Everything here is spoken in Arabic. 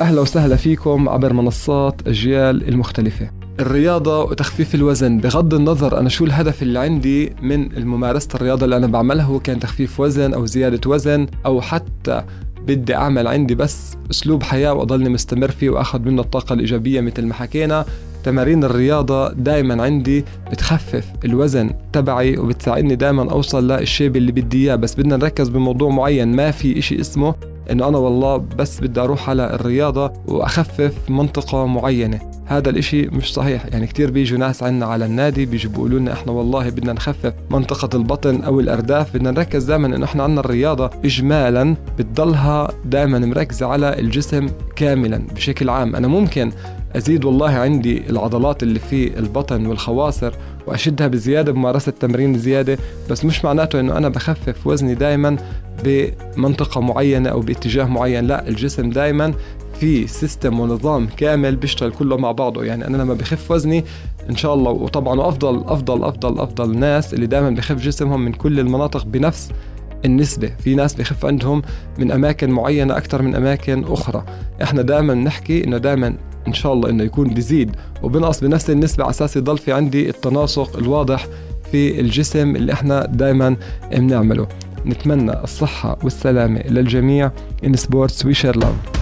أهلا وسهلا فيكم عبر منصات أجيال المختلفة. الرياضة وتخفيف الوزن. بغض النظر أنا شو الهدف اللي عندي من ممارسة الرياضة اللي أنا بعملها هو كان تخفيف وزن أو زيادة وزن أو حتى بدي أعمل عندي بس أسلوب حياة وأضلني مستمر فيه وأخذ منه الطاقة الإيجابية مثل ما حكينا. تمارين الرياضة دائما عندي بتخفف الوزن تبعي وبتساعدني دائما أوصل للشيب اللي بدي إياه بس بدنا نركز بموضوع معين ما في إشي اسمه انه أنا والله بس بدي أروح على الرياضة وأخفف منطقة معينة. هذا الإشي مش صحيح. يعني كتير بيجوا ناس عنا على النادي بيجوا بيقولوا لنا إحنا والله بدنا نخفف منطقة البطن أو الأرداف بدنا نركز دائما إنه إحنا عنا الرياضة اجمالا بتضلها دائما مركزة على الجسم كاملا بشكل عام. أنا ممكن أزيد والله عندي العضلات اللي في البطن والخواصر وأشدها بزيادة بممارسة تمرين زيادة بس مش معناته إنه أنا بخفف وزني دائما بمنطقة معينة أو باتجاه معين لا الجسم دائما في سيستم ونظام كامل بيشتغل كله مع بعضه. يعني أنا لما بخف وزني إن شاء الله وطبعا أفضل أفضل أفضل أفضل ناس اللي دائما بخف جسمهم من كل المناطق بنفس النسبة. في ناس بخف عندهم من أماكن معينة أكثر من أماكن أخرى. إحنا دائما نحكي إنه دائما إن شاء الله إنه يكون بيزيد. وبنقص بنفس النسبة على أساس يضل في عندي التناسق الواضح في الجسم اللي إحنا دائما بنعمله. نتمنى الصحة والسلامة للجميع. In sports we share love.